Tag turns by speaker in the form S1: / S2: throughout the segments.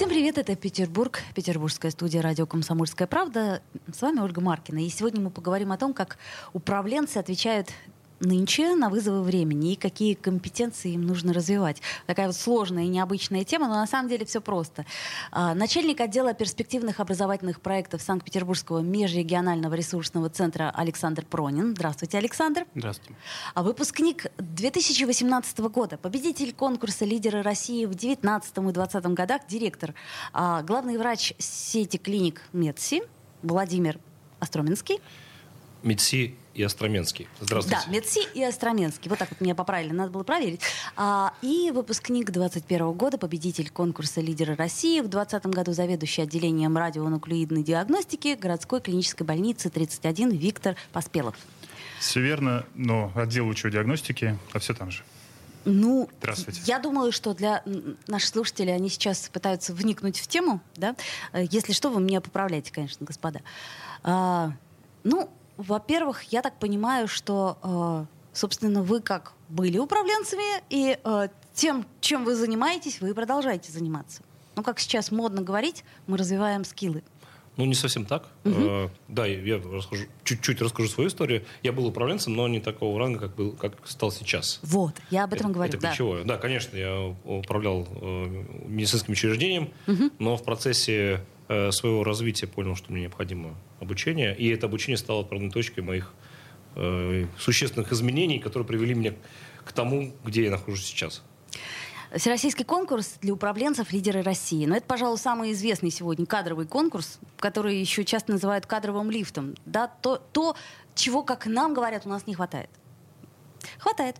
S1: Всем привет, это Петербург, петербургская студия радио «Комсомольская правда». С вами Ольга Маркина. И сегодня мы поговорим о том, как управленцы отвечают нынче на вызовы времени и какие компетенции им нужно развивать. Такая вот сложная и необычная тема, но на самом деле все просто. А, начальник отдела перспективных образовательных проектов Санкт-Петербургского межрегионального ресурсного центра Александр Пронин. Здравствуйте, Александр.
S2: Здравствуйте.
S1: А выпускник 2018 года, победитель конкурса «Лидеры России» в 2019 и 2020 годах, директор, а, главный врач сети клиник МедСи Владимир Остроменский.
S3: МедСи и Остроменский. Здравствуйте.
S1: Да, Медси и Остроменский. Вот так вот меня поправили, надо было проверить. А, и выпускник 21 года, победитель конкурса «Лидеры России», в 2020 году заведующий отделением радионуклеидной диагностики городской клинической больницы 31 Виктор Поспелов.
S2: Все верно, но отдел учебы диагностики, а все там же.
S1: Ну,
S2: Здравствуйте.
S1: я думаю, что для наших слушателей они сейчас пытаются вникнуть в тему, да. Э, если что, вы меня поправляете, конечно, господа. А, ну, во-первых, я так понимаю, что, э, собственно, вы как были управленцами, и э, тем, чем вы занимаетесь, вы и продолжаете заниматься. Ну, как сейчас модно говорить, мы развиваем скиллы.
S3: Ну, не совсем так. Э, да, я расскажу, чуть-чуть расскажу свою историю. Я был управленцем, но не такого ранга, как, был, как стал сейчас.
S1: Вот, я об этом
S3: это,
S1: говорю.
S3: Это
S1: да.
S3: ключевое. Да, конечно, я управлял э, медицинским учреждением, но в процессе э, своего развития понял, что мне необходимо обучение. И это обучение стало отправной точкой моих э, существенных изменений, которые привели меня к тому, где я нахожусь сейчас.
S1: Всероссийский конкурс для управленцев «Лидеры России». Но это, пожалуй, самый известный сегодня кадровый конкурс, который еще часто называют кадровым лифтом. Да, то, то, чего, как нам говорят, у нас не хватает. Хватает.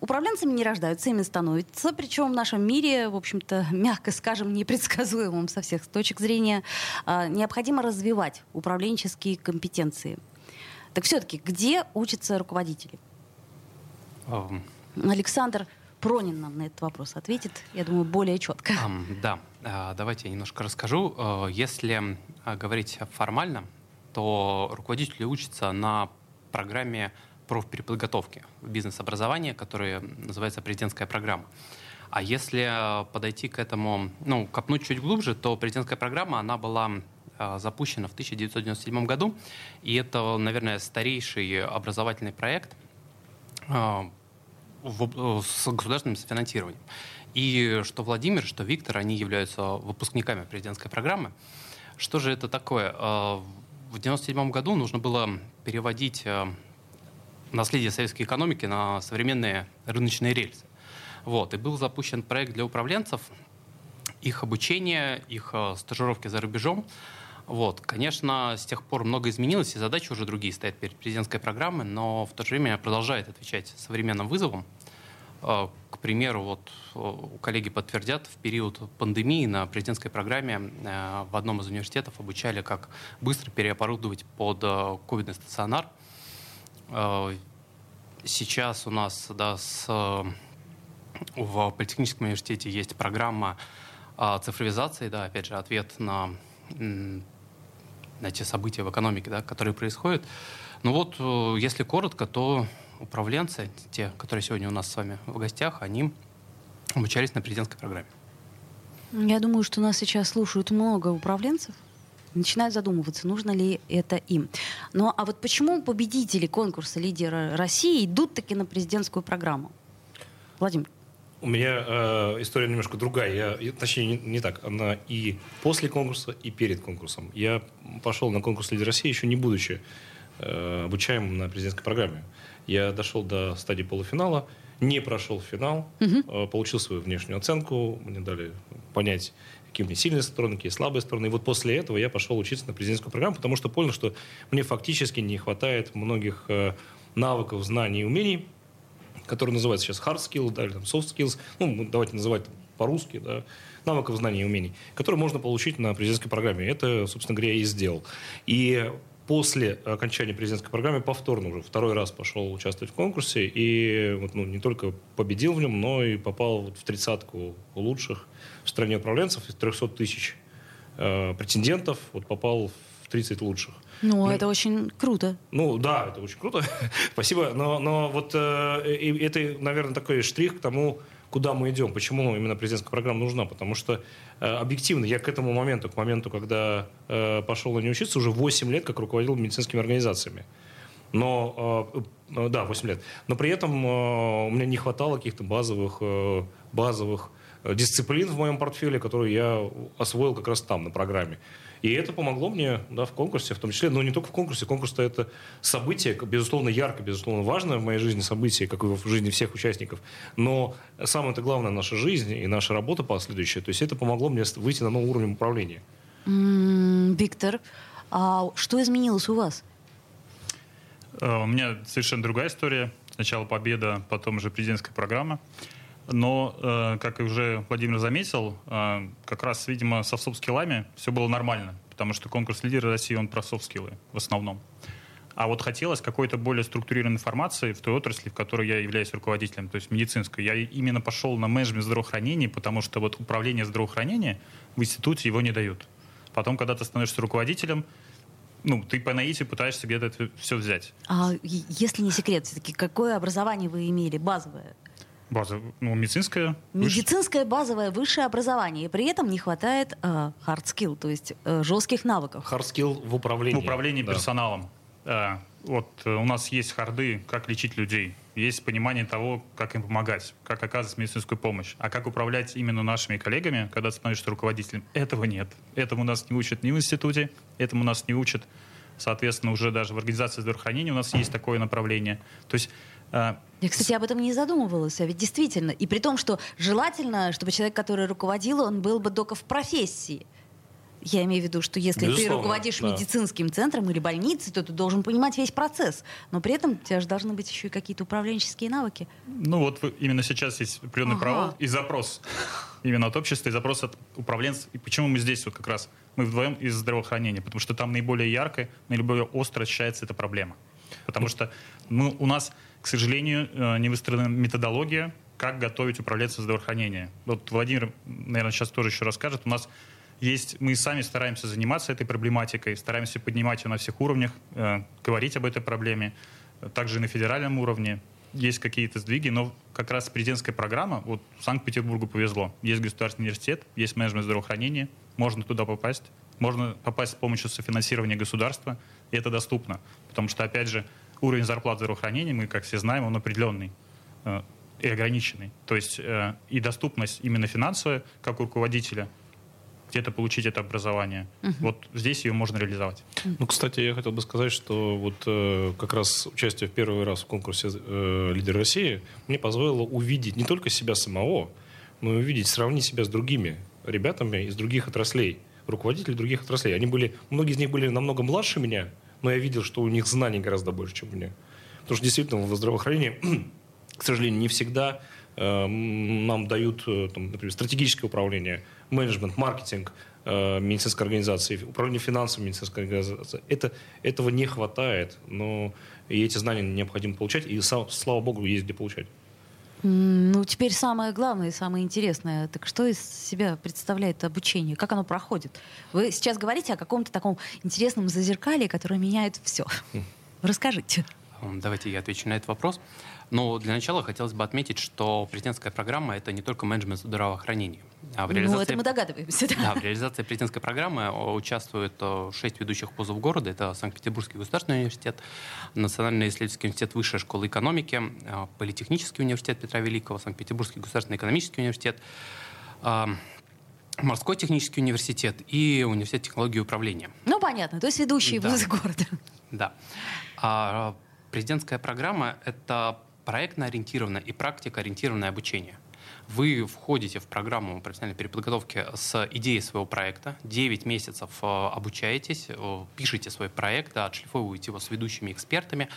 S1: Управленцами не рождаются, ими становятся. Причем в нашем мире, в общем-то, мягко скажем, непредсказуемым со всех точек зрения, а, необходимо развивать управленческие компетенции. Так все-таки, где учатся руководители?
S4: Um,
S1: Александр Пронин нам на этот вопрос ответит, я думаю, более четко.
S4: um, да, uh, давайте я немножко расскажу. Uh, если uh, говорить формально, то руководители учатся на программе профпереподготовки в бизнес-образовании, которая называется президентская программа. А если подойти к этому, ну, копнуть чуть глубже, то президентская программа, она была запущена в 1997 году, и это, наверное, старейший образовательный проект в, с государственным финансированием. И что Владимир, что Виктор, они являются выпускниками президентской программы. Что же это такое? В 1997 году нужно было переводить наследие советской экономики на современные рыночные рельсы. Вот. И был запущен проект для управленцев, их обучение, их стажировки за рубежом. Вот. Конечно, с тех пор много изменилось, и задачи уже другие стоят перед президентской программой, но в то же время продолжает отвечать современным вызовам. К примеру, вот коллеги подтвердят, в период пандемии на президентской программе в одном из университетов обучали, как быстро переоборудовать под ковидный стационар. Сейчас у нас да, с, в Политехническом университете есть программа цифровизации, да, опять же, ответ на на те события в экономике, да, которые происходят. Ну вот, э, если коротко, то управленцы, те, которые сегодня у нас с вами в гостях, они обучались на президентской программе.
S1: Я думаю, что нас сейчас слушают много управленцев, начинают задумываться, нужно ли это им. Ну а вот почему победители конкурса «Лидеры России» идут таки на президентскую программу? Владимир.
S3: У меня э, история немножко другая. Я, точнее, не, не так. Она и после конкурса, и перед конкурсом. Я пошел на конкурс «Лидер России», еще не будучи э, обучаемым на президентской программе. Я дошел до стадии полуфинала, не прошел финал,
S1: Мгм.
S3: э, получил свою внешнюю оценку, мне дали понять, какие у меня сильные стороны, какие слабые стороны. И вот после этого я пошел учиться на президентскую программу, потому что понял, что мне фактически не хватает многих э, навыков, знаний и умений, которые называются сейчас hard skills, да, или там soft skills, ну, давайте называть по-русски, да, навыков, знаний и умений, которые можно получить на президентской программе. Это, собственно говоря, я и сделал. И после окончания президентской программы повторно уже второй раз пошел участвовать в конкурсе и вот, ну, не только победил в нем, но и попал вот в тридцатку лучших в стране управленцев из 300 тысяч э, претендентов, вот попал в 30 лучших.
S1: Ну, ну, это очень круто.
S3: Ну, да, это очень круто. Спасибо. Но, но вот э, это, наверное, такой штрих к тому, куда мы идем, почему именно президентская программа нужна. Потому что э, объективно я к этому моменту, к моменту, когда э, пошел на нее учиться, уже 8 лет как руководил медицинскими организациями. Но, э, да, 8 лет. Но при этом у меня не хватало каких-то базовых, базовых дисциплин в моем портфеле, которые я освоил как раз там, на программе. И это помогло мне да, в конкурсе, в том числе, но не только в конкурсе. Конкурс-то это событие, безусловно, яркое, безусловно, важное в моей жизни событие, как и в жизни всех участников. Но самое-то главное наша жизнь и наша работа последующая. То есть это помогло мне выйти на новый уровень управления.
S1: Виктор, а что изменилось у вас?
S2: Э, у меня совершенно другая история. Сначала победа, потом уже президентская программа. Но, э, как и уже Владимир заметил, э, как раз, видимо, со софт-скиллами все было нормально, потому что конкурс лидера России, он про софт-скиллы в основном. А вот хотелось какой-то более структурированной информации в той отрасли, в которой я являюсь руководителем, то есть медицинской. Я именно пошел на менеджмент здравоохранения, потому что вот управление здравоохранения в институте его не дают. Потом, когда ты становишься руководителем, ну, ты по наитию пытаешься где-то это все взять.
S1: А если не секрет, все-таки какое образование вы имели, базовое?
S2: База, ну, медицинское.
S1: Медицинское выше... базовое высшее образование. И при этом не хватает э, hard skill, то есть э, жестких навыков.
S3: Hard skill в управлении.
S2: В управлении да. персоналом. Э, вот э, у нас есть харды, как лечить людей. Есть понимание того, как им помогать, как оказывать медицинскую помощь. А как управлять именно нашими коллегами, когда становишься руководителем, этого нет. Этому нас не учат ни в институте, этому нас не учат, соответственно, уже даже в организации здравоохранения у нас есть такое направление. То есть
S1: я, кстати, об этом не задумывалась, а ведь действительно. И при том, что желательно, чтобы человек, который руководил, он был бы только в профессии. Я имею в виду, что если Безусловно, ты руководишь да. медицинским центром или больницей, то ты должен понимать весь процесс. Но при этом у тебя же должны быть еще и какие-то управленческие навыки.
S2: Ну вот именно сейчас есть определенный ага. провал и запрос именно от общества, и запрос от управленцев. И почему мы здесь вот как раз, мы вдвоем из здравоохранения? Потому что там наиболее ярко, наиболее остро ощущается эта проблема. Потому что ну, у нас к сожалению, э, не выстроена методология, как готовить управленцев здравоохранения. Вот Владимир, наверное, сейчас тоже еще расскажет. У нас есть, мы сами стараемся заниматься этой проблематикой, стараемся поднимать ее на всех уровнях, э, говорить об этой проблеме, также и на федеральном уровне. Есть какие-то сдвиги, но как раз президентская программа, вот Санкт-Петербургу повезло. Есть государственный университет, есть менеджмент здравоохранения, можно туда попасть, можно попасть с помощью софинансирования государства, и это доступно. Потому что, опять же, уровень зарплат здравоохранения, мы, как все знаем, он определенный э, и ограниченный. То есть э, и доступность именно финансовая, как у руководителя, где-то получить это образование. Uh-huh. Вот здесь ее можно реализовать.
S3: Ну, кстати, я хотел бы сказать, что вот э, как раз участие в первый раз в конкурсе э, «Лидер России» мне позволило увидеть не только себя самого, но и увидеть, сравнить себя с другими ребятами из других отраслей, руководителей других отраслей. Они были, многие из них были намного младше меня, но я видел, что у них знаний гораздо больше, чем у меня. Потому что действительно в здравоохранении, к сожалению, не всегда э, нам дают, э, там, например, стратегическое управление, менеджмент, маркетинг э, медицинской организации, управление финансами медицинской организации. Это, этого не хватает, но и эти знания необходимо получать, и слава богу, есть где получать.
S1: Ну, теперь самое главное и самое интересное. Так что из себя представляет обучение? Как оно проходит? Вы сейчас говорите о каком-то таком интересном зазеркале, которое меняет все. Хм. Расскажите.
S4: Давайте я отвечу на этот вопрос. Но для начала хотелось бы отметить, что президентская программа — это не только менеджмент здравоохранения.
S1: А в реализации... Ну, это мы догадываемся. Да.
S4: да, в реализации президентской программы участвуют э, шесть ведущих вузов города. Это Санкт-Петербургский государственный университет, Национальный исследовательский университет Высшей школы экономики, э, Политехнический университет Петра Великого, Санкт-Петербургский государственный экономический университет, Морской технический университет и Университет технологии и управления.
S1: Ну, понятно. То есть ведущие да. вузы города.
S4: Да. Президентская программа — это проектно-ориентированное и практико-ориентированное обучение. Вы входите в программу профессиональной переподготовки с идеей своего проекта, 9 месяцев э, обучаетесь, э, пишете свой проект, отшлифовываете его с ведущими экспертами,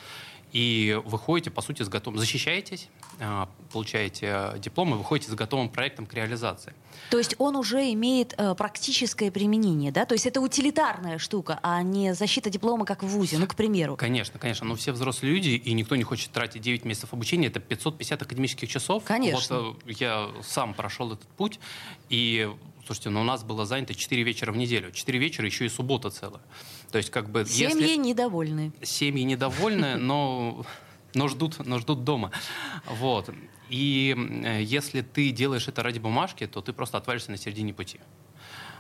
S4: И выходите, по сути, с готовым, защищаетесь, а, получаете диплом и выходите с готовым проектом к реализации.
S1: То есть он уже имеет э, практическое применение, да? То есть это утилитарная штука, а не защита диплома, как в ВУЗе, ну, к примеру.
S4: Конечно, конечно. Но все взрослые люди, и никто не хочет тратить 9 месяцев обучения, это 550 академических часов.
S1: Конечно.
S4: Вот э, я сам прошел этот путь, и Слушайте, но ну, у нас было занято 4 вечера в неделю. 4 вечера, еще и суббота целая. То есть как бы...
S1: Семьи если... недовольны.
S4: Семьи недовольны, но но ждут, но ждут дома. Вот. И если ты делаешь это ради бумажки, то ты просто отвалишься на середине пути.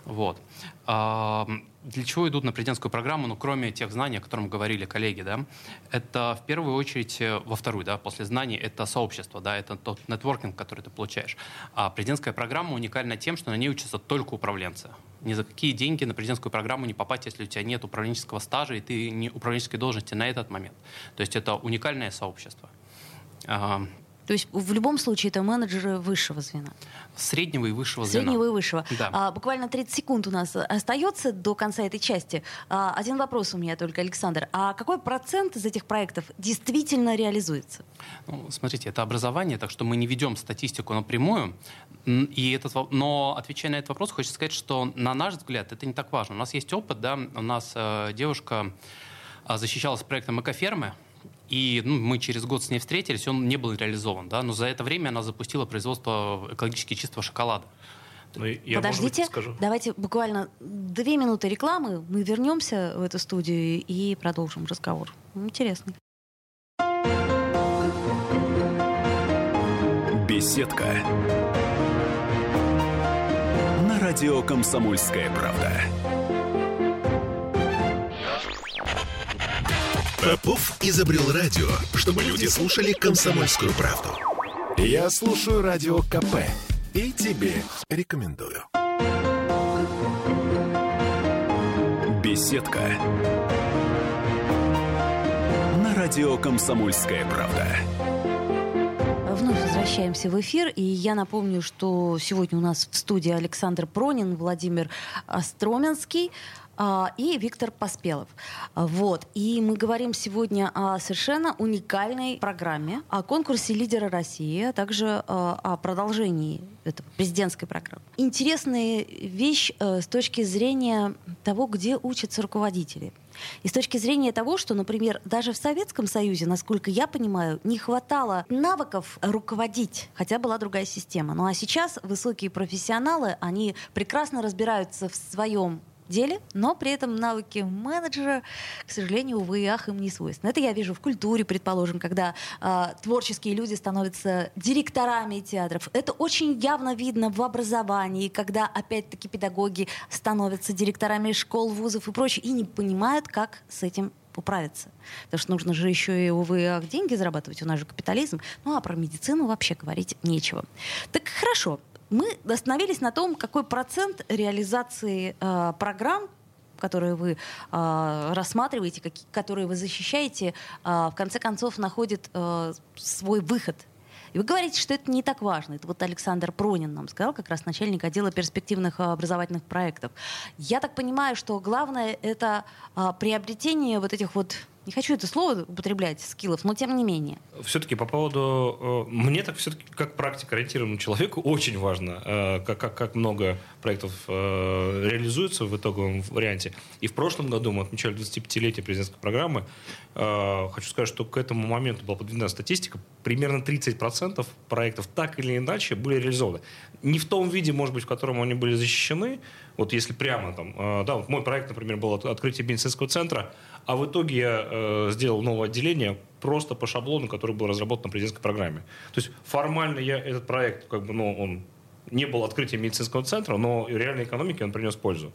S4: Вот. Для чего идут на президентскую программу, ну, кроме тех знаний, о которых говорили коллеги, да, это в первую очередь, э, во вторую, да, после знаний, это сообщество, да, это тот нетворкинг, который ты получаешь. А президентская программа уникальна тем, что на ней учатся только управленцы. Ни за какие деньги на президентскую программу не попасть, если у тебя нет управленческого стажа, и ты не управленческой должности на этот момент. То есть это уникальное сообщество.
S1: То есть в любом случае это менеджеры высшего звена.
S4: Среднего и высшего звена.
S1: Среднего и высшего.
S4: Да.
S1: А, буквально 30 секунд у нас остается до конца этой части. А, один вопрос у меня только, Александр. А какой процент из этих проектов действительно реализуется?
S4: Ну, смотрите, это образование, так что мы не ведем статистику напрямую. И этот, но отвечая на этот вопрос, хочется сказать, что на наш взгляд это не так важно. У нас есть опыт, да, у нас э, девушка э, защищалась проектом «Экофермы», и ну, мы через год с ней встретились, он не был реализован, да, но за это время она запустила производство экологически чистого шоколада.
S1: Ну, я, Подождите, быть, скажу. давайте буквально две минуты рекламы, мы вернемся в эту студию и продолжим разговор. Интересно.
S5: Беседка. На радио «Комсомольская правда». Попов изобрел радио, чтобы люди слушали комсомольскую правду. Я слушаю радио КП и тебе рекомендую. Беседка. На радио «Комсомольская правда».
S1: Вновь возвращаемся в эфир, и я напомню, что сегодня у нас в студии Александр Пронин, Владимир Остроменский. А, и Виктор Поспелов. Вот. И мы говорим сегодня о совершенно уникальной программе, о конкурсе лидера России, а также а, о продолжении этой президентской программы. Интересная вещь э, с точки зрения того, где учатся руководители. И с точки зрения того, что, например, даже в Советском Союзе, насколько я понимаю, не хватало навыков руководить, хотя была другая система. Ну а сейчас высокие профессионалы, они прекрасно разбираются в своем деле, но при этом навыки менеджера, к сожалению, увы и ах, им не свойственны. Это я вижу в культуре, предположим, когда э, творческие люди становятся директорами театров. Это очень явно видно в образовании, когда, опять-таки, педагоги становятся директорами школ, вузов и прочее, и не понимают, как с этим управиться. Потому что нужно же еще и, увы, деньги зарабатывать, у нас же капитализм. Ну а про медицину вообще говорить нечего. Так хорошо, мы остановились на том, какой процент реализации э, программ которые вы э, рассматриваете, как, которые вы защищаете, э, в конце концов находит э, свой выход. И вы говорите, что это не так важно. Это вот Александр Пронин нам сказал, как раз начальник отдела перспективных образовательных проектов. Я так понимаю, что главное это э, приобретение вот этих вот не хочу это слово употреблять, скиллов, но тем не менее.
S3: Все-таки по поводу... Э, мне так все-таки как практика ориентированному человеку очень важно, э, как, как, как много проектов э, реализуется в итоговом варианте. И в прошлом году мы отмечали 25-летие президентской программы. Хочу сказать, что к этому моменту была подведена статистика. Примерно 30% проектов так или иначе были реализованы. Не в том виде, может быть, в котором они были защищены. Вот если прямо там... Да, вот мой проект, например, был открытие медицинского центра – а в итоге я э, сделал новое отделение просто по шаблону, который был разработан на президентской программе. То есть формально я этот проект, как бы, ну, он не был открытием медицинского центра, но реальной экономике он принес пользу.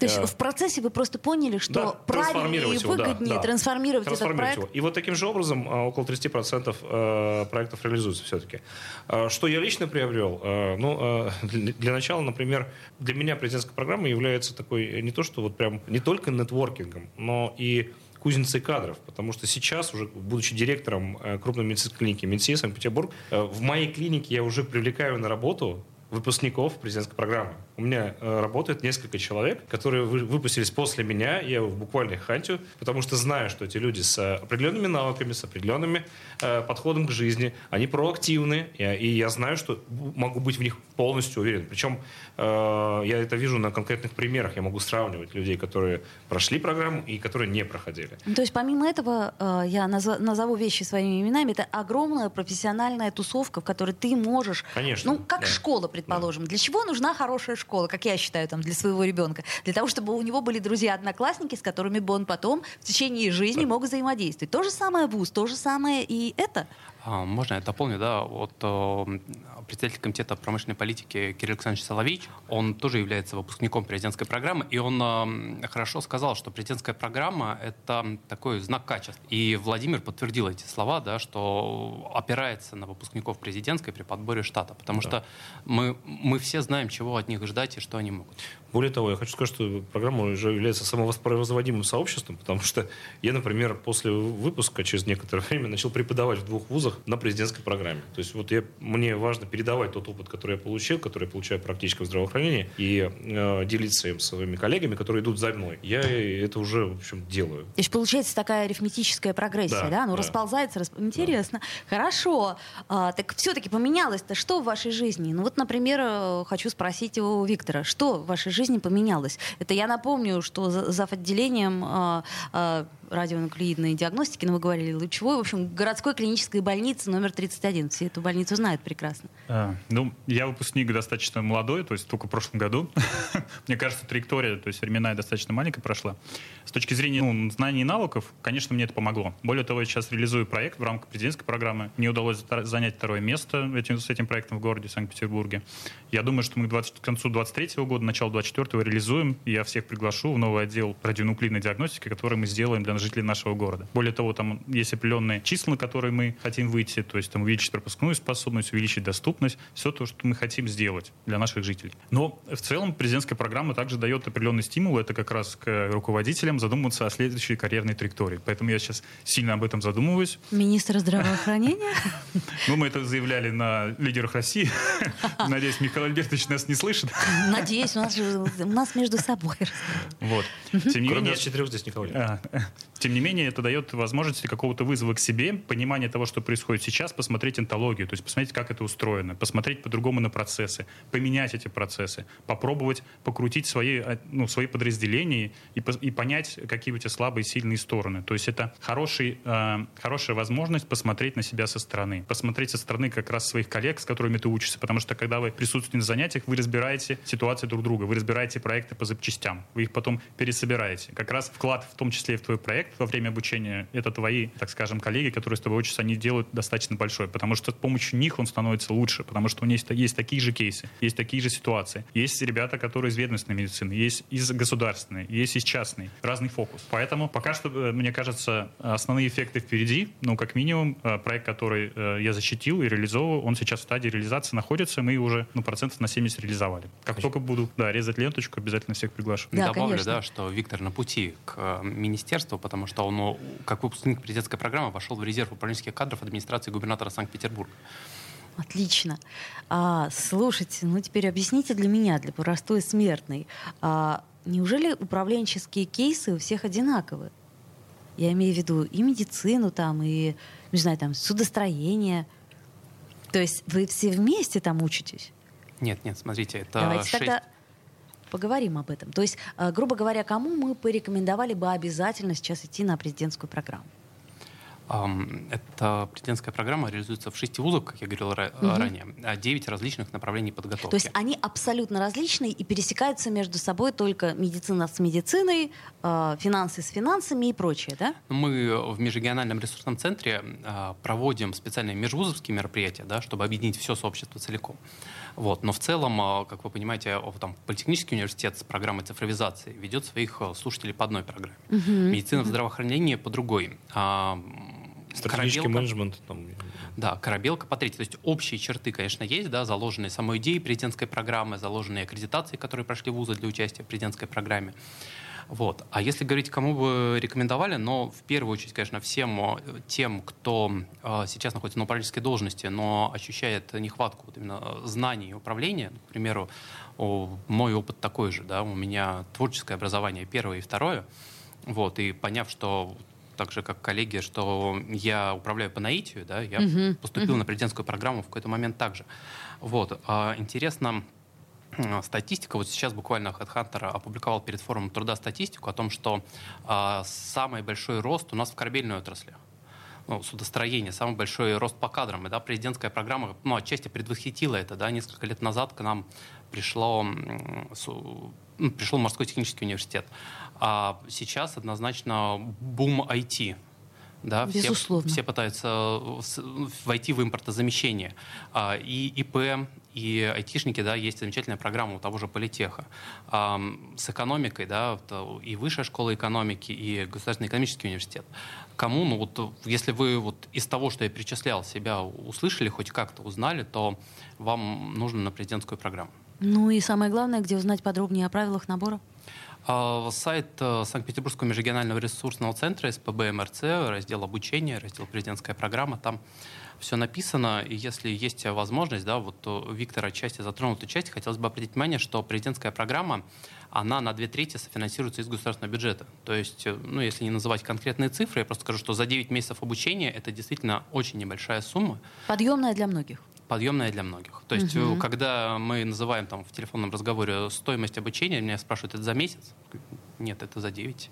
S1: То есть э, в процессе вы просто поняли, что да, правильнее и выгоднее
S3: да,
S1: трансформировать,
S3: да, трансформировать
S1: этот проект?
S3: Его. И вот таким же образом э, около 30% э, проектов реализуется все-таки. Что я лично приобрел? Ну, для начала, например, для меня президентская программа является такой не то, что вот прям не только нетворкингом, но и кузницей кадров, потому что сейчас, уже будучи директором крупной медицинской клиники МИДСИ Санкт-Петербург, в моей клинике я уже привлекаю на работу выпускников президентской программы. у меня э, работает несколько человек, которые выпустились после меня, я буквально их хантю, потому что знаю, что эти люди с определенными навыками, с определенными э, подходом к жизни, они проактивны, и, и я знаю, что могу быть в них полностью уверен. Причем э, я это вижу на конкретных примерах, я могу сравнивать людей, которые прошли программу и которые не проходили.
S1: То есть помимо этого, э, я назову вещи своими именами, это огромная профессиональная тусовка, в которой ты можешь...
S3: Конечно.
S1: Ну, как да. школа, предположим. Для чего нужна хорошая школа, как я считаю, там, для своего ребенка? Для того, чтобы у него были друзья-одноклассники, с которыми бы он потом в течение жизни мог взаимодействовать. То же самое вуз, то же самое и это.
S4: А, можно я дополню, да, вот э, председатель комитета промышленной политики Кирилл Александрович Соловейч, он тоже является выпускником президентской программы, и он э, хорошо сказал, что президентская программа — это такой знак качества. И Владимир подтвердил эти слова, да, что опирается на выпускников президентской при подборе штата, потому да. что мы, мы все знаем, чего от них ждать и что они могут.
S3: Более того, я хочу сказать, что программа уже является самовоспроизводимым сообществом, потому что я, например, после выпуска через некоторое время начал преподавать в двух вузах на президентской программе. То есть вот я, мне важно передавать тот опыт, который я получил, который я получаю практически в здравоохранении, и э, делиться им с своими коллегами, которые идут за мной. Я это уже, в общем, делаю. То
S1: есть получается такая арифметическая прогрессия, да? да? Ну, да. расползается, расп... интересно. Да. Хорошо. А, так все-таки поменялось-то что в вашей жизни? Ну вот, например, э, хочу спросить у Виктора, что в вашей жизни жизни поменялось. Это я напомню, что за отделением а, а, радионуклеидной диагностики, но вы говорили лучевой, в общем, городской клинической больницы номер 31. Все эту больницу знают прекрасно.
S2: А, ну, я выпускник достаточно молодой, то есть только в прошлом году. Мне кажется, траектория, то есть временная достаточно маленькая прошла. С точки зрения ну, знаний и навыков, конечно, мне это помогло. Более того, я сейчас реализую проект в рамках президентской программы. Мне удалось занять второе место этим, с этим проектом в городе Санкт-Петербурге. Я думаю, что мы к, 20, к концу 2023 года, начало 2024 реализуем. Я всех приглашу в новый отдел радионуклидной диагностики, который мы сделаем для жителей нашего города. Более того, там есть определенные числа, на которые мы хотим выйти, то есть там увеличить пропускную способность, увеличить доступность, все то, что мы хотим сделать для наших жителей. Но в целом президентская программа также дает определенный стимул, это как раз к руководителям задумываться о следующей карьерной траектории. Поэтому я сейчас сильно об этом задумываюсь.
S1: Министр здравоохранения?
S2: Ну, мы это заявляли на лидерах России. Надеюсь, Михаил Альбертович нас не слышит.
S1: Надеюсь, у нас, же, у нас между собой.
S2: Вот.
S3: Тем не менее, четырех здесь никого нет.
S2: Тем не менее, это дает возможность какого-то вызова к себе, понимание того, что происходит сейчас, посмотреть энтологию, то есть посмотреть, как это устроено, посмотреть по-другому на процессы, поменять эти процессы, попробовать покрутить свои, а, ну, свои подразделения и, и понять, какие у тебя слабые и сильные стороны. То есть это хороший, э, хорошая возможность посмотреть на себя со стороны, посмотреть со стороны как раз своих коллег, с которыми ты учишься, потому что когда вы присутствуете на занятиях, вы разбираете ситуации друг друга, вы разбираете проекты по запчастям, вы их потом пересобираете. Как раз вклад в том числе и в твой проект во время обучения, это твои, так скажем, коллеги, которые с тобой учатся, они делают достаточно большой, потому что с помощью них он становится лучше, потому что у них есть, есть такие же кейсы, есть такие же ситуации. Есть ребята, которые из ведомственной медицины, есть из государственной, есть из частной. Разный фокус. Поэтому пока что, э, мне кажется, основные эффекты впереди. Ну, как минимум, э, проект, который э, я защитил и реализовываю, он сейчас в стадии реализации находится, мы уже ну, процентов на 70 реализовали. Как Конечно. только буду да, резать ленточку, обязательно всех приглашу.
S4: Да, Добавлю, конечно. да, что Виктор на пути к министерству, потому что он, ну, как выпускник президентской программы, вошел в резерв управленческих кадров администрации губернатора Санкт-Петербурга.
S1: Отлично. А, слушайте, ну теперь объясните для меня, для простой смертной, а, неужели управленческие кейсы у всех одинаковые? Я имею в виду и медицину там, и, не знаю, там, судостроение. То есть вы все вместе там учитесь?
S4: Нет, нет, смотрите, это
S1: Давайте 6... тогда поговорим об этом. То есть, а, грубо говоря, кому мы порекомендовали бы обязательно сейчас идти на президентскую программу?
S4: Эта президентская программа реализуется в шести вузах, как я говорил угу. ранее, а девять различных направлений подготовки.
S1: То есть они абсолютно различные и пересекаются между собой только медицина с медициной, а, финансы с финансами и прочее, да?
S4: Мы в межрегиональном ресурсном центре а, проводим специальные межвузовские мероприятия, да, чтобы объединить все сообщество целиком. Вот. Но в целом, как вы понимаете, там, Политехнический университет с программой цифровизации ведет своих слушателей по одной программе. Угу. Медицина в здравоохранении по другой
S3: Стратегический корабелка, менеджмент. Там.
S4: Да, корабелка по третьей. То есть общие черты, конечно, есть, да, заложенные самой идеей президентской программы, заложенные аккредитации, которые прошли вузы для участия в президентской программе. Вот. А если говорить, кому бы рекомендовали, но в первую очередь, конечно, всем тем, кто э, сейчас находится на управленческой должности, но ощущает нехватку вот именно знаний и управления, к примеру, мой опыт такой же, да, у меня творческое образование первое и второе, вот, и поняв, что так же, как коллеги, что я управляю по наитию, да, я uh-huh. поступил uh-huh. на президентскую программу в какой-то момент также. Вот. А, интересно, статистика. Вот сейчас буквально HeadHunter опубликовал перед форумом труда статистику о том, что а, самый большой рост у нас в корабельной отрасли. Ну, судостроение, самый большой рост по кадрам. И, да, президентская программа ну, отчасти предвосхитила это. Да, несколько лет назад к нам пришло, ну, пришел морской технический университет. А сейчас однозначно бум IT. Да,
S1: Безусловно.
S4: Все, все пытаются войти в импортозамещение. А, и ИП, и айтишники, да, есть замечательная программа у того же Политеха. С экономикой, да, и Высшая школа экономики, и Государственный экономический университет. Кому, ну вот, если вы вот из того, что я перечислял, себя услышали, хоть как-то узнали, то вам нужно на президентскую программу.
S1: Ну и самое главное, где узнать подробнее о правилах набора?
S4: А, сайт э, Санкт-Петербургского межрегионального ресурсного центра СПБ МРЦ, раздел обучения, раздел президентская программа, там все написано, и если есть возможность, да, вот э, Виктор отчасти затронул эту часть, хотелось бы обратить внимание, что президентская программа, она на две трети софинансируется из государственного бюджета. То есть, э, ну, если не называть конкретные цифры, я просто скажу, что за 9 месяцев обучения это действительно очень небольшая сумма.
S1: Подъемная для многих
S4: подъемная для многих. То есть, угу. когда мы называем там в телефонном разговоре стоимость обучения, меня спрашивают, это за месяц? Нет, это за 9.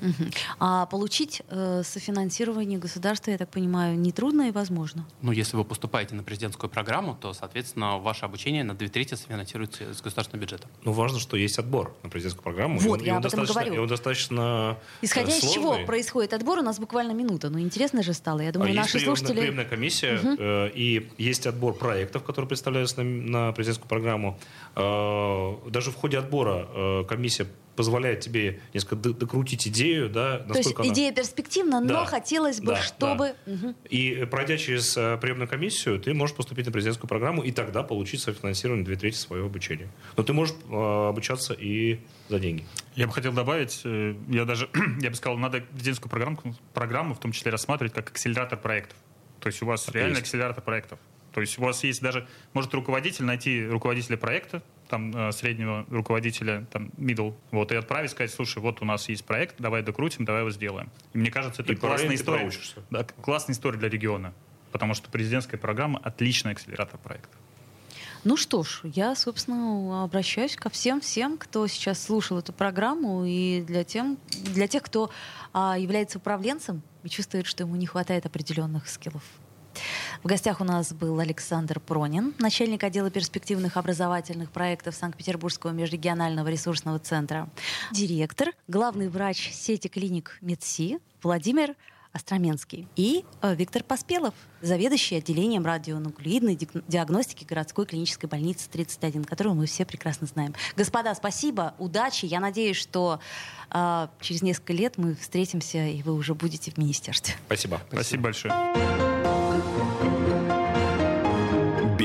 S1: Угу. А получить э, софинансирование государства, я так понимаю, нетрудно и возможно?
S4: Ну, если вы поступаете на президентскую программу, то, соответственно, ваше обучение на две трети софинансируется из государственного бюджета.
S3: Ну, важно, что есть отбор на президентскую программу.
S1: Вот,
S3: и
S1: я об этом говорю.
S3: И он достаточно
S1: э, Исходя
S3: сложный.
S1: из чего происходит отбор, у нас буквально минута. Ну, интересно же стало. Я думаю, а наши
S3: есть
S1: слушатели...
S3: приемная комиссия, угу. э, и есть отбор проектов, которые представляются на, на президентскую программу. Э, даже в ходе отбора э, комиссия позволяет тебе несколько докрутить идею, да,
S1: насколько То есть она... идея перспективна, но да, хотелось бы,
S3: да,
S1: чтобы...
S3: Да. Угу. И пройдя через э, приемную комиссию, ты можешь поступить на президентскую программу и тогда получить софинансирование две трети своего обучения. Но ты можешь э, обучаться и за деньги.
S2: Я бы хотел добавить, э, я даже, я бы сказал, надо президентскую программу, программу в том числе рассматривать как акселератор проектов. То есть у вас так реально есть. акселератор проектов. То есть у вас есть даже, может руководитель найти руководителя проекта, там, э, среднего руководителя, там, middle, вот, и отправить, сказать, слушай, вот у нас есть проект, давай докрутим, давай его сделаем. И мне кажется, это и классная история. Да, классная история для региона, потому что президентская программа — отличный акселератор проекта.
S1: Ну что ж, я, собственно, обращаюсь ко всем-всем, кто сейчас слушал эту программу, и для, тем, для тех, кто а, является управленцем и чувствует, что ему не хватает определенных скиллов. В гостях у нас был Александр Пронин, начальник отдела перспективных образовательных проектов Санкт-Петербургского межрегионального ресурсного центра, директор, главный врач сети клиник МедСи Владимир Остроменский и э, Виктор Поспелов, заведующий отделением радионуклеидной диагностики городской клинической больницы 31, которую мы все прекрасно знаем. Господа, спасибо, удачи. Я надеюсь, что э, через несколько лет мы встретимся, и вы уже будете в министерстве.
S3: Спасибо.
S2: Спасибо, спасибо большое.